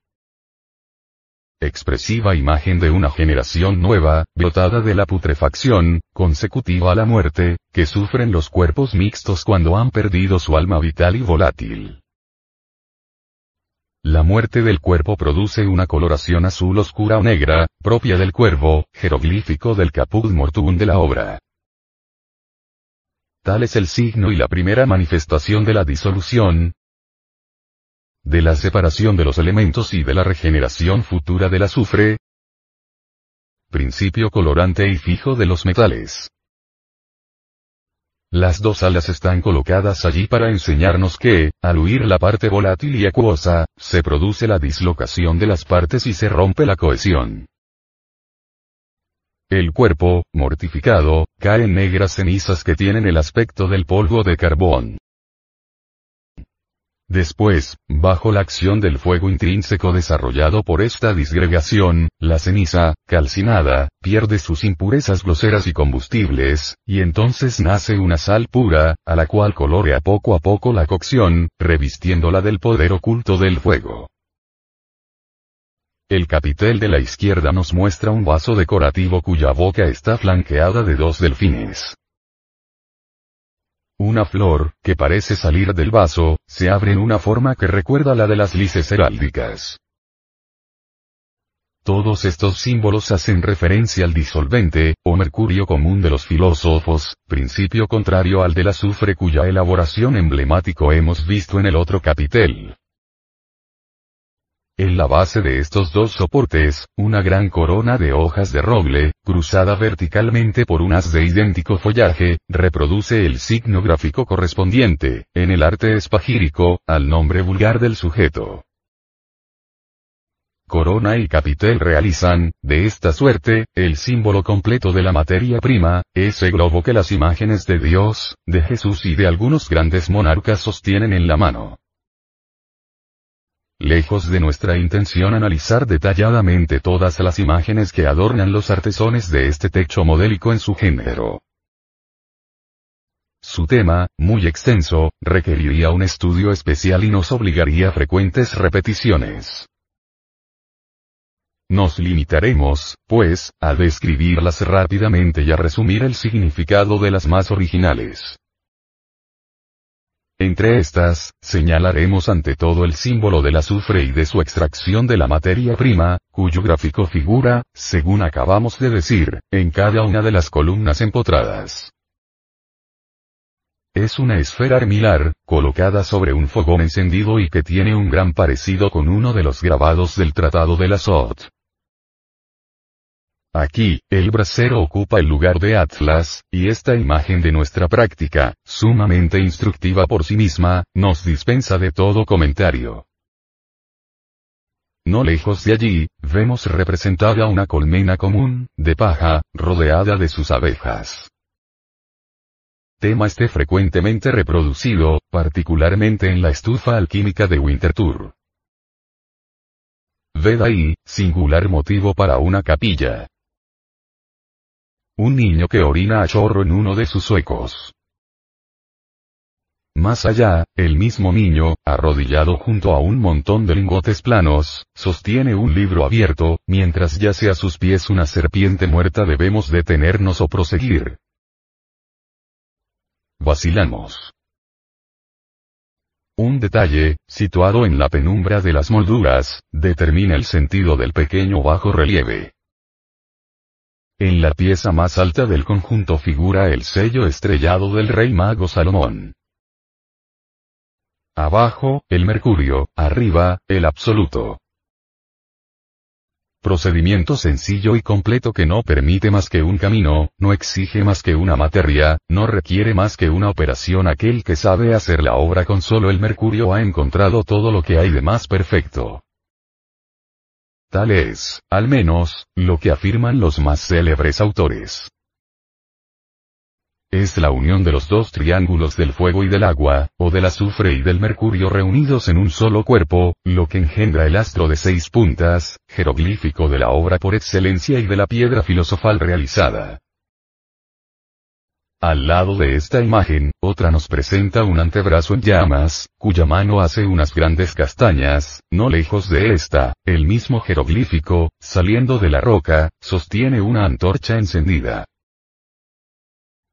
expresiva imagen de una generación nueva, brotada de la putrefacción, consecutiva a la muerte, que sufren los cuerpos mixtos cuando han perdido su alma vital y volátil. La muerte del cuerpo produce una coloración azul oscura o negra, propia del cuervo, jeroglífico del caput mortuum de la obra. Tal es el signo y la primera manifestación de la disolución, de la separación de los elementos y de la regeneración futura del azufre, principio colorante y fijo de los metales. Las dos alas están colocadas allí para enseñarnos que, al huir la parte volátil y acuosa, se produce la dislocación de las partes y se rompe la cohesión. El cuerpo, mortificado, cae en negras cenizas que tienen el aspecto del polvo de carbón. Después, bajo la acción del fuego intrínseco desarrollado por esta disgregación, la ceniza, calcinada, pierde sus impurezas groseras y combustibles, y entonces nace una sal pura, a la cual colorea poco a poco la cocción, revistiéndola del poder oculto del fuego. El capitel de la izquierda nos muestra un vaso decorativo cuya boca está flanqueada de dos delfines. Una flor, que parece salir del vaso, se abre en una forma que recuerda la de las lices heráldicas. Todos estos símbolos hacen referencia al disolvente, o mercurio común de los filósofos, principio contrario al del azufre cuya elaboración emblemático hemos visto en el otro capitel. En la base de estos dos soportes, una gran corona de hojas de roble, cruzada verticalmente por un haz de idéntico follaje, reproduce el signo gráfico correspondiente, en el arte espagírico, al nombre vulgar del sujeto. Corona y capitel realizan, de esta suerte, el símbolo completo de la materia prima, ese globo que las imágenes de Dios, de Jesús y de algunos grandes monarcas sostienen en la mano. Lejos de nuestra intención analizar detalladamente todas las imágenes que adornan los artesones de este techo modélico en su género. Su tema, muy extenso, requeriría un estudio especial y nos obligaría a frecuentes repeticiones. Nos limitaremos, pues, a describirlas rápidamente y a resumir el significado de las más originales. Entre estas, señalaremos ante todo el símbolo del azufre y de su extracción de la materia prima, cuyo gráfico figura, según acabamos de decir, en cada una de las columnas empotradas. Es una esfera armilar, colocada sobre un fogón encendido y que tiene un gran parecido con uno de los grabados del Tratado de la Sot. Aquí, el brasero ocupa el lugar de Atlas, y esta imagen de nuestra práctica, sumamente instructiva por sí misma, nos dispensa de todo comentario. No lejos de allí, vemos representada una colmena común, de paja, rodeada de sus abejas. Tema este frecuentemente reproducido, particularmente en la estufa alquímica de Winterthur. Ved ahí, singular motivo para una capilla. Un niño que orina a chorro en uno de sus huecos. Más allá, el mismo niño, arrodillado junto a un montón de lingotes planos, sostiene un libro abierto, mientras yace a sus pies una serpiente muerta debemos detenernos o proseguir. Vacilamos. Un detalle, situado en la penumbra de las molduras, determina el sentido del pequeño bajo relieve. En la pieza más alta del conjunto figura el sello estrellado del rey mago Salomón. Abajo, el mercurio, arriba, el absoluto. Procedimiento sencillo y completo que no permite más que un camino, no exige más que una materia, no requiere más que una operación. Aquel que sabe hacer la obra con solo el mercurio ha encontrado todo lo que hay de más perfecto. Tal es, al menos, lo que afirman los más célebres autores. Es la unión de los dos triángulos del fuego y del agua, o del azufre y del mercurio reunidos en un solo cuerpo, lo que engendra el astro de seis puntas, jeroglífico de la obra por excelencia y de la piedra filosofal realizada. Al lado de esta imagen, otra nos presenta un antebrazo en llamas, cuya mano hace unas grandes castañas, no lejos de esta, el mismo jeroglífico, saliendo de la roca, sostiene una antorcha encendida.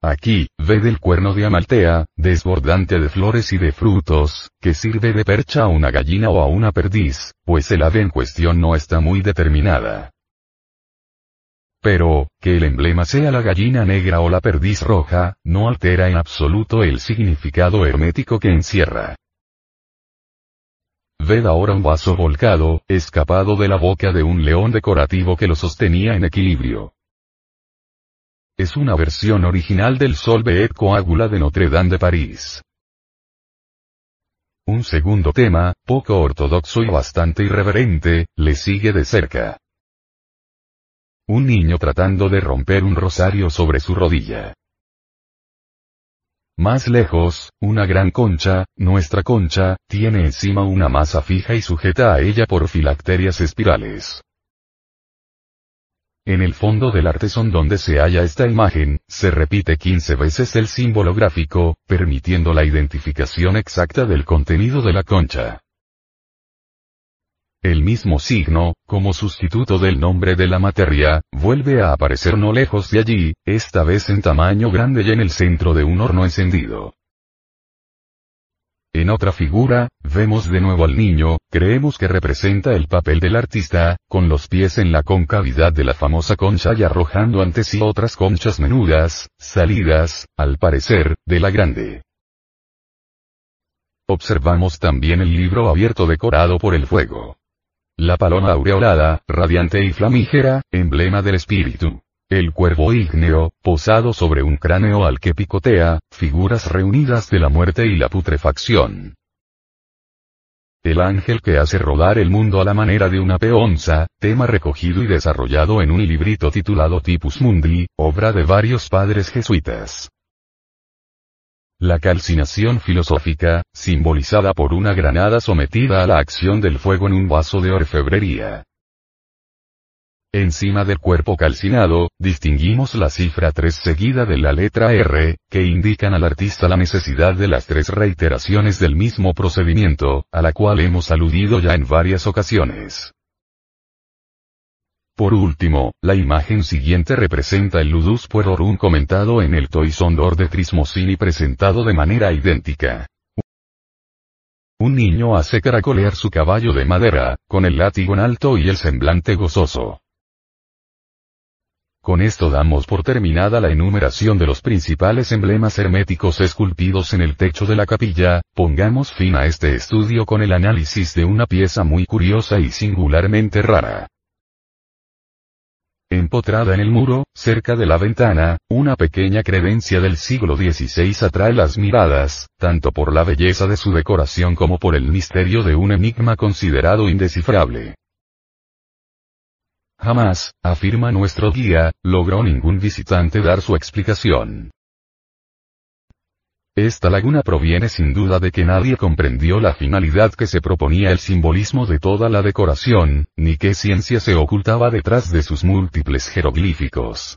Aquí, ve del cuerno de Amaltea, desbordante de flores y de frutos, que sirve de percha a una gallina o a una perdiz, pues el ave en cuestión no está muy determinada. Pero, que el emblema sea la gallina negra o la perdiz roja, no altera en absoluto el significado hermético que encierra. Ved ahora un vaso volcado, escapado de la boca de un león decorativo que lo sostenía en equilibrio. Es una versión original del Solve et Coagula de Notre Dame de París. Un segundo tema, poco ortodoxo y bastante irreverente, le sigue de cerca. Un niño tratando de romper un rosario sobre su rodilla. Más lejos, una gran concha, nuestra concha, tiene encima una masa fija y sujeta a ella por filacterias espirales. En el fondo del artesón donde se halla esta imagen, se repite 15 veces el símbolo gráfico, permitiendo la identificación exacta del contenido de la concha. El mismo signo, como sustituto del nombre de la materia, vuelve a aparecer no lejos de allí, esta vez en tamaño grande y en el centro de un horno encendido. En otra figura, vemos de nuevo al niño, creemos que representa el papel del artista, con los pies en la concavidad de la famosa concha y arrojando ante sí otras conchas menudas, salidas, al parecer, de la grande. Observamos también el libro abierto decorado por el fuego. La paloma aureolada, radiante y flamígera, emblema del espíritu. El cuervo ígneo, posado sobre un cráneo al que picotea, figuras reunidas de la muerte y la putrefacción. El ángel que hace rodar el mundo a la manera de una peonza, tema recogido y desarrollado en un librito titulado Tipus Mundi, obra de varios padres jesuitas. La calcinación filosófica, simbolizada por una granada sometida a la acción del fuego en un vaso de orfebrería. Encima del cuerpo calcinado, distinguimos la cifra 3 seguida de la letra R, que indican al artista la necesidad de las tres reiteraciones del mismo procedimiento, a la cual hemos aludido ya en varias ocasiones. Por último, la imagen siguiente representa el Ludus Puerorum comentado en el Toisondor de Trismosini presentado de manera idéntica. Un niño hace caracolear su caballo de madera, con el látigo en alto y el semblante gozoso. Con esto damos por terminada la enumeración de los principales emblemas herméticos esculpidos en el techo de la capilla, pongamos fin a este estudio con el análisis de una pieza muy curiosa y singularmente rara. Empotrada en el muro, cerca de la ventana, una pequeña credencia del siglo XVI atrae las miradas, tanto por la belleza de su decoración como por el misterio de un enigma considerado indescifrable. Jamás, afirma nuestro guía, logró ningún visitante dar su explicación. Esta laguna proviene sin duda de que nadie comprendió la finalidad que se proponía el simbolismo de toda la decoración, ni qué ciencia se ocultaba detrás de sus múltiples jeroglíficos.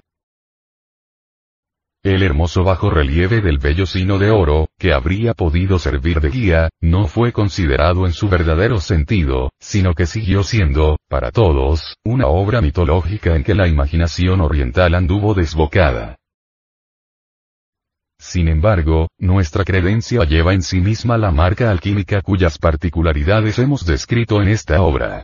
El hermoso bajo relieve del bello sino de oro, que habría podido servir de guía, no fue considerado en su verdadero sentido, sino que siguió siendo, para todos, una obra mitológica en que la imaginación oriental anduvo desbocada. Sin embargo, nuestra credencia lleva en sí misma la marca alquímica cuyas particularidades hemos descrito en esta obra.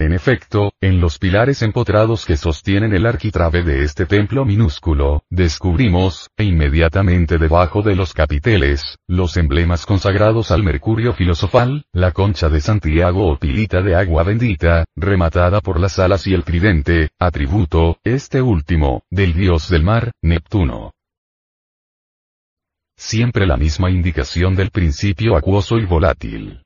En efecto, en los pilares empotrados que sostienen el arquitrabe de este templo minúsculo, descubrimos, e inmediatamente debajo de los capiteles, los emblemas consagrados al mercurio filosofal, la concha de Santiago o pilita de agua bendita, rematada por las alas y el tridente, atributo, este último, del dios del mar, Neptuno. Siempre la misma indicación del principio acuoso y volátil.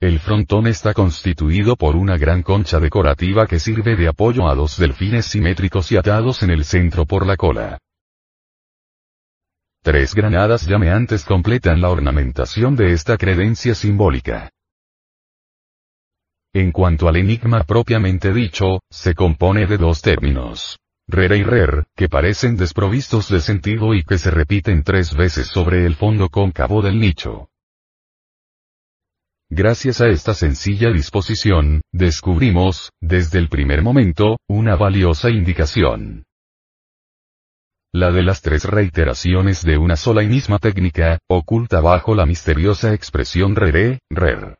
El frontón está constituido por una gran concha decorativa que sirve de apoyo a dos delfines simétricos y atados en el centro por la cola. Tres granadas llameantes completan la ornamentación de esta credencia simbólica. En cuanto al enigma propiamente dicho, se compone de dos términos. Rere y rer, que parecen desprovistos de sentido y que se repiten tres veces sobre el fondo cóncavo del nicho. Gracias a esta sencilla disposición, descubrimos, desde el primer momento, una valiosa indicación. La de las tres reiteraciones de una sola y misma técnica, oculta bajo la misteriosa expresión rere, rer.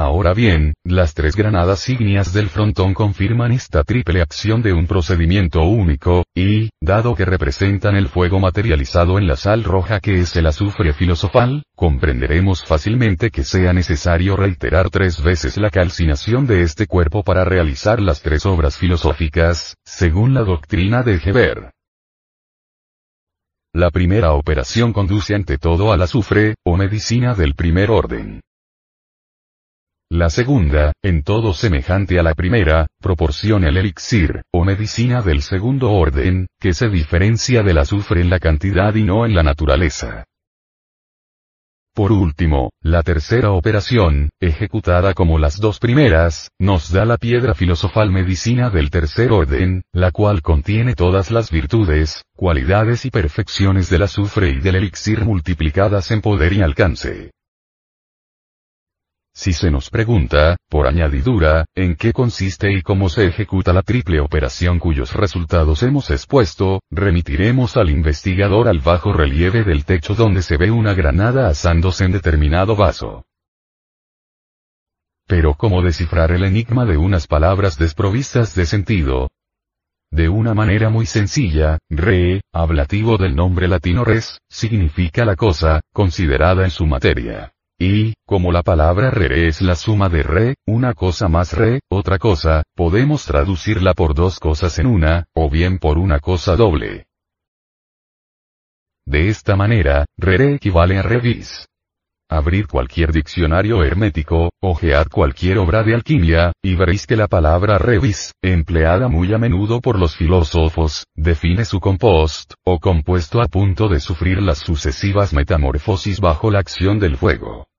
Ahora bien, las tres granadas ígneas del frontón confirman esta triple acción de un procedimiento único, y, dado que representan el fuego materializado en la sal roja que es el azufre filosofal, comprenderemos fácilmente que sea necesario reiterar tres veces la calcinación de este cuerpo para realizar las tres obras filosóficas, según la doctrina de Heber. La primera operación conduce ante todo al azufre, o medicina del primer orden. La segunda, en todo semejante a la primera, proporciona el elixir, o medicina del segundo orden, que se diferencia del azufre en la cantidad y no en la naturaleza. Por último, la tercera operación, ejecutada como las dos primeras, nos da la piedra filosofal medicina del tercer orden, la cual contiene todas las virtudes, cualidades y perfecciones del azufre y del elixir multiplicadas en poder y alcance. Si se nos pregunta, por añadidura, en qué consiste y cómo se ejecuta la triple operación cuyos resultados hemos expuesto, remitiremos al investigador al bajo relieve del techo donde se ve una granada asándose en determinado vaso. Pero ¿cómo descifrar el enigma de unas palabras desprovistas de sentido? De una manera muy sencilla, re, ablativo del nombre latino res, significa la cosa, considerada en su materia. Y, como la palabra re es la suma de re, una cosa más re, otra cosa, podemos traducirla por dos cosas en una, o bien por una cosa doble. De esta manera, re equivale a revis. Abrir cualquier diccionario hermético, ojead cualquier obra de alquimia, y veréis que la palabra revis, empleada muy a menudo por los filósofos, define su compost, o compuesto a punto de sufrir las sucesivas metamorfosis bajo la acción del fuego.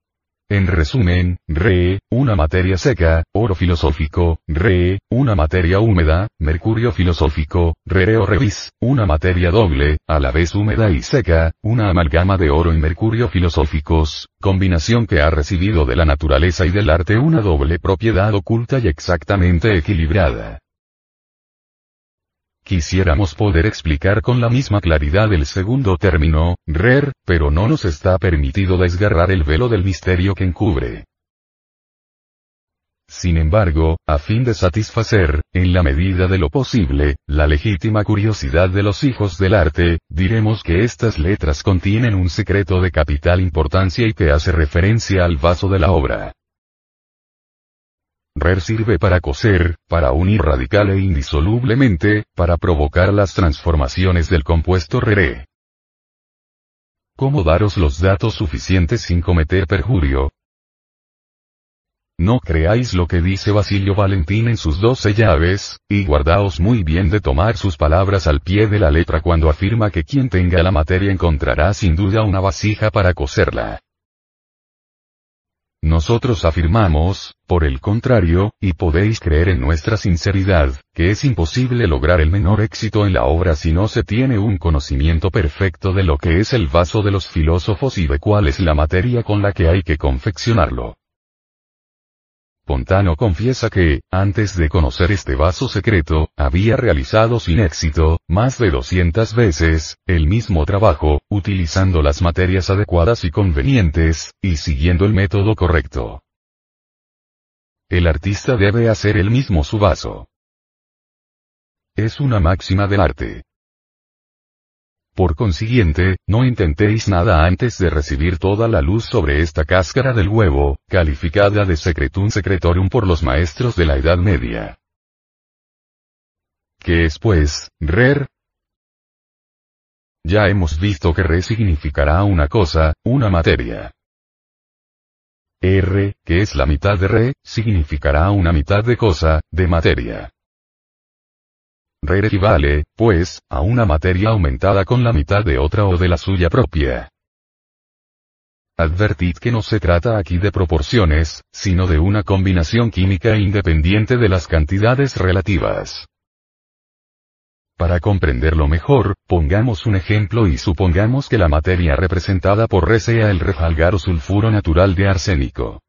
En resumen, Re, una materia seca, oro filosófico, Re, una materia húmeda, mercurio filosófico, Re o revis, una materia doble, a la vez húmeda y seca, una amalgama de oro y mercurio filosóficos, combinación que ha recibido de la naturaleza y del arte una doble propiedad oculta y exactamente equilibrada. Quisiéramos poder explicar con la misma claridad el segundo término, rer, pero no nos está permitido desgarrar el velo del misterio que encubre. Sin embargo, a fin de satisfacer, en la medida de lo posible, la legítima curiosidad de los hijos del arte, diremos que estas letras contienen un secreto de capital importancia y que hace referencia al vaso de la obra. Rer sirve para coser, para unir radical e indisolublemente, para provocar las transformaciones del compuesto rere. ¿Cómo daros los datos suficientes sin cometer perjurio? No creáis lo que dice Basilio Valentín en sus doce llaves, y guardaos muy bien de tomar sus palabras al pie de la letra cuando afirma que quien tenga la materia encontrará sin duda una vasija para coserla. Nosotros afirmamos, por el contrario, y podéis creer en nuestra sinceridad, que es imposible lograr el menor éxito en la obra si no se tiene un conocimiento perfecto de lo que es el vaso de los filósofos y de cuál es la materia con la que hay que confeccionarlo. Pontano confiesa que, antes de conocer este vaso secreto, había realizado sin éxito, más de 200 veces, el mismo trabajo, utilizando las materias adecuadas y convenientes, y siguiendo el método correcto. El artista debe hacer el mismo su vaso. Es una máxima del arte. Por consiguiente, no intentéis nada antes de recibir toda la luz sobre esta cáscara del huevo, calificada de secretum secretorum por los maestros de la Edad Media. ¿Qué es pues, rer? Ya hemos visto que re significará una cosa, una materia. R, que es la mitad de re, significará una mitad de cosa, de materia. Re equivale, pues, a una materia aumentada con la mitad de otra o de la suya propia. Advertid que no se trata aquí de proporciones, sino de una combinación química independiente de las cantidades relativas. Para comprenderlo mejor, pongamos un ejemplo y supongamos que la materia representada por Re sea el refalgaro sulfuro natural de arsénico.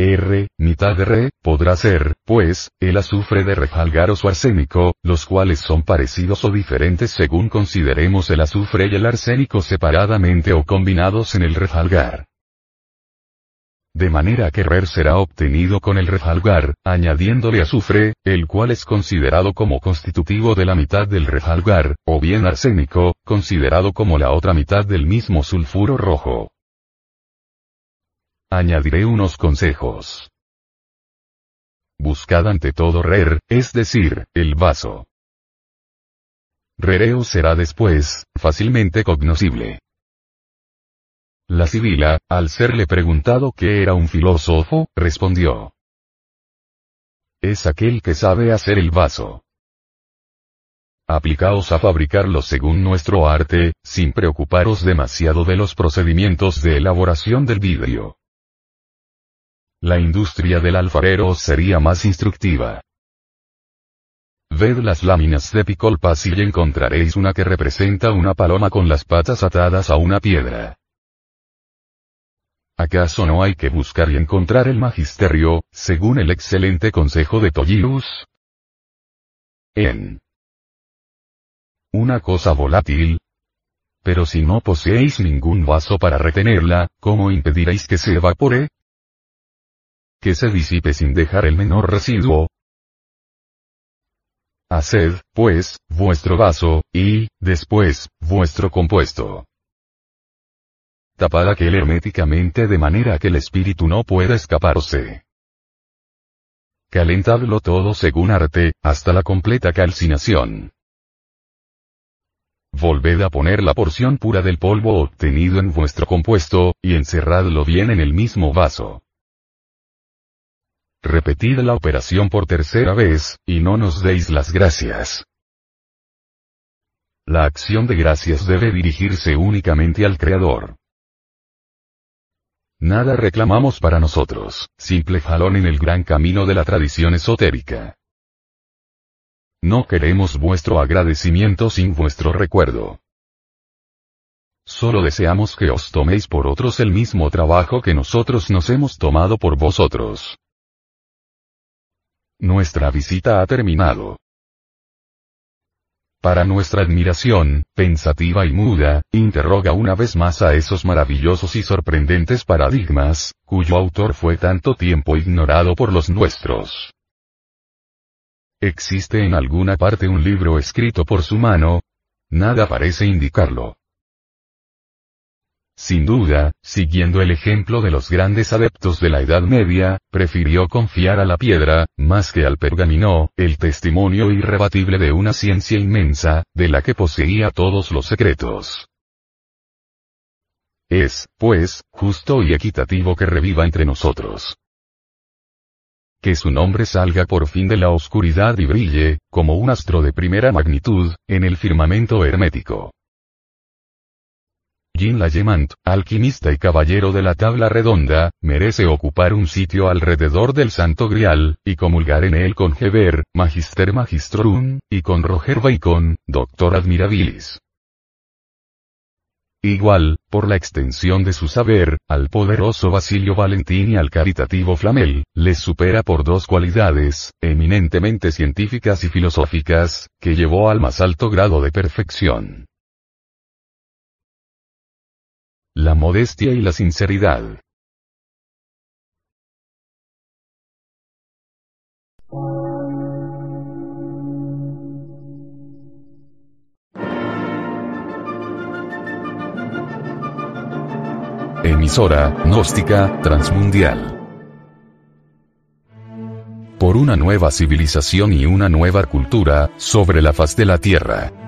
R, mitad de Re, podrá ser, pues, el azufre de refalgaros o arsénico, los cuales son parecidos o diferentes según consideremos el azufre y el arsénico separadamente o combinados en el refalgar. De manera que Rer será obtenido con el refalgar, añadiéndole azufre, el cual es considerado como constitutivo de la mitad del refalgar, o bien arsénico, considerado como la otra mitad del mismo sulfuro rojo. Añadiré unos consejos. Buscad ante todo rer, es decir, el vaso. Rereo será después, fácilmente cognoscible. La Sibila, al serle preguntado qué era un filósofo, respondió. Es aquel que sabe hacer el vaso. Aplicaos a fabricarlo según nuestro arte, sin preocuparos demasiado de los procedimientos de elaboración del vidrio. La industria del alfarero sería más instructiva. Ved las láminas de Picolpas y encontraréis una que representa una paloma con las patas atadas a una piedra. ¿Acaso no hay que buscar y encontrar el magisterio, según el excelente consejo de Tollius? En una cosa volátil. Pero si no poseéis ningún vaso para retenerla, ¿cómo impediréis que se evapore? Que se disipe sin dejar el menor residuo. Haced, pues, vuestro vaso, y, después, vuestro compuesto. tapada aquel herméticamente de manera que el espíritu no pueda escaparse. Calentadlo todo según arte, hasta la completa calcinación. Volved a poner la porción pura del polvo obtenido en vuestro compuesto, y encerradlo bien en el mismo vaso. Repetid la operación por tercera vez, y no nos deis las gracias. La acción de gracias debe dirigirse únicamente al Creador. Nada reclamamos para nosotros, simple jalón en el gran camino de la tradición esotérica. No queremos vuestro agradecimiento sin vuestro recuerdo. Solo deseamos que os toméis por otros el mismo trabajo que nosotros nos hemos tomado por vosotros. Nuestra visita ha terminado. Para nuestra admiración, pensativa y muda, interroga una vez más a esos maravillosos y sorprendentes paradigmas, cuyo autor fue tanto tiempo ignorado por los nuestros. ¿Existe en alguna parte un libro escrito por su mano? Nada parece indicarlo. Sin duda, siguiendo el ejemplo de los grandes adeptos de la Edad Media, prefirió confiar a la piedra, más que al pergamino, el testimonio irrebatible de una ciencia inmensa, de la que poseía todos los secretos. Es, pues, justo y equitativo que reviva entre nosotros. Que su nombre salga por fin de la oscuridad y brille, como un astro de primera magnitud, en el firmamento hermético. Jean Lallemant, alquimista y caballero de la tabla redonda, merece ocupar un sitio alrededor del Santo Grial, y comulgar en él con Heber, Magister Magistrorum, y con Roger Bacon, Doctor Admirabilis. Igual, por la extensión de su saber, al poderoso Basilio Valentín y al caritativo Flamel, les supera por dos cualidades, eminentemente científicas y filosóficas, que llevó al más alto grado de perfección. La modestia y la sinceridad. Emisora, gnóstica, transmundial. Por una nueva civilización y una nueva cultura, sobre la faz de la Tierra.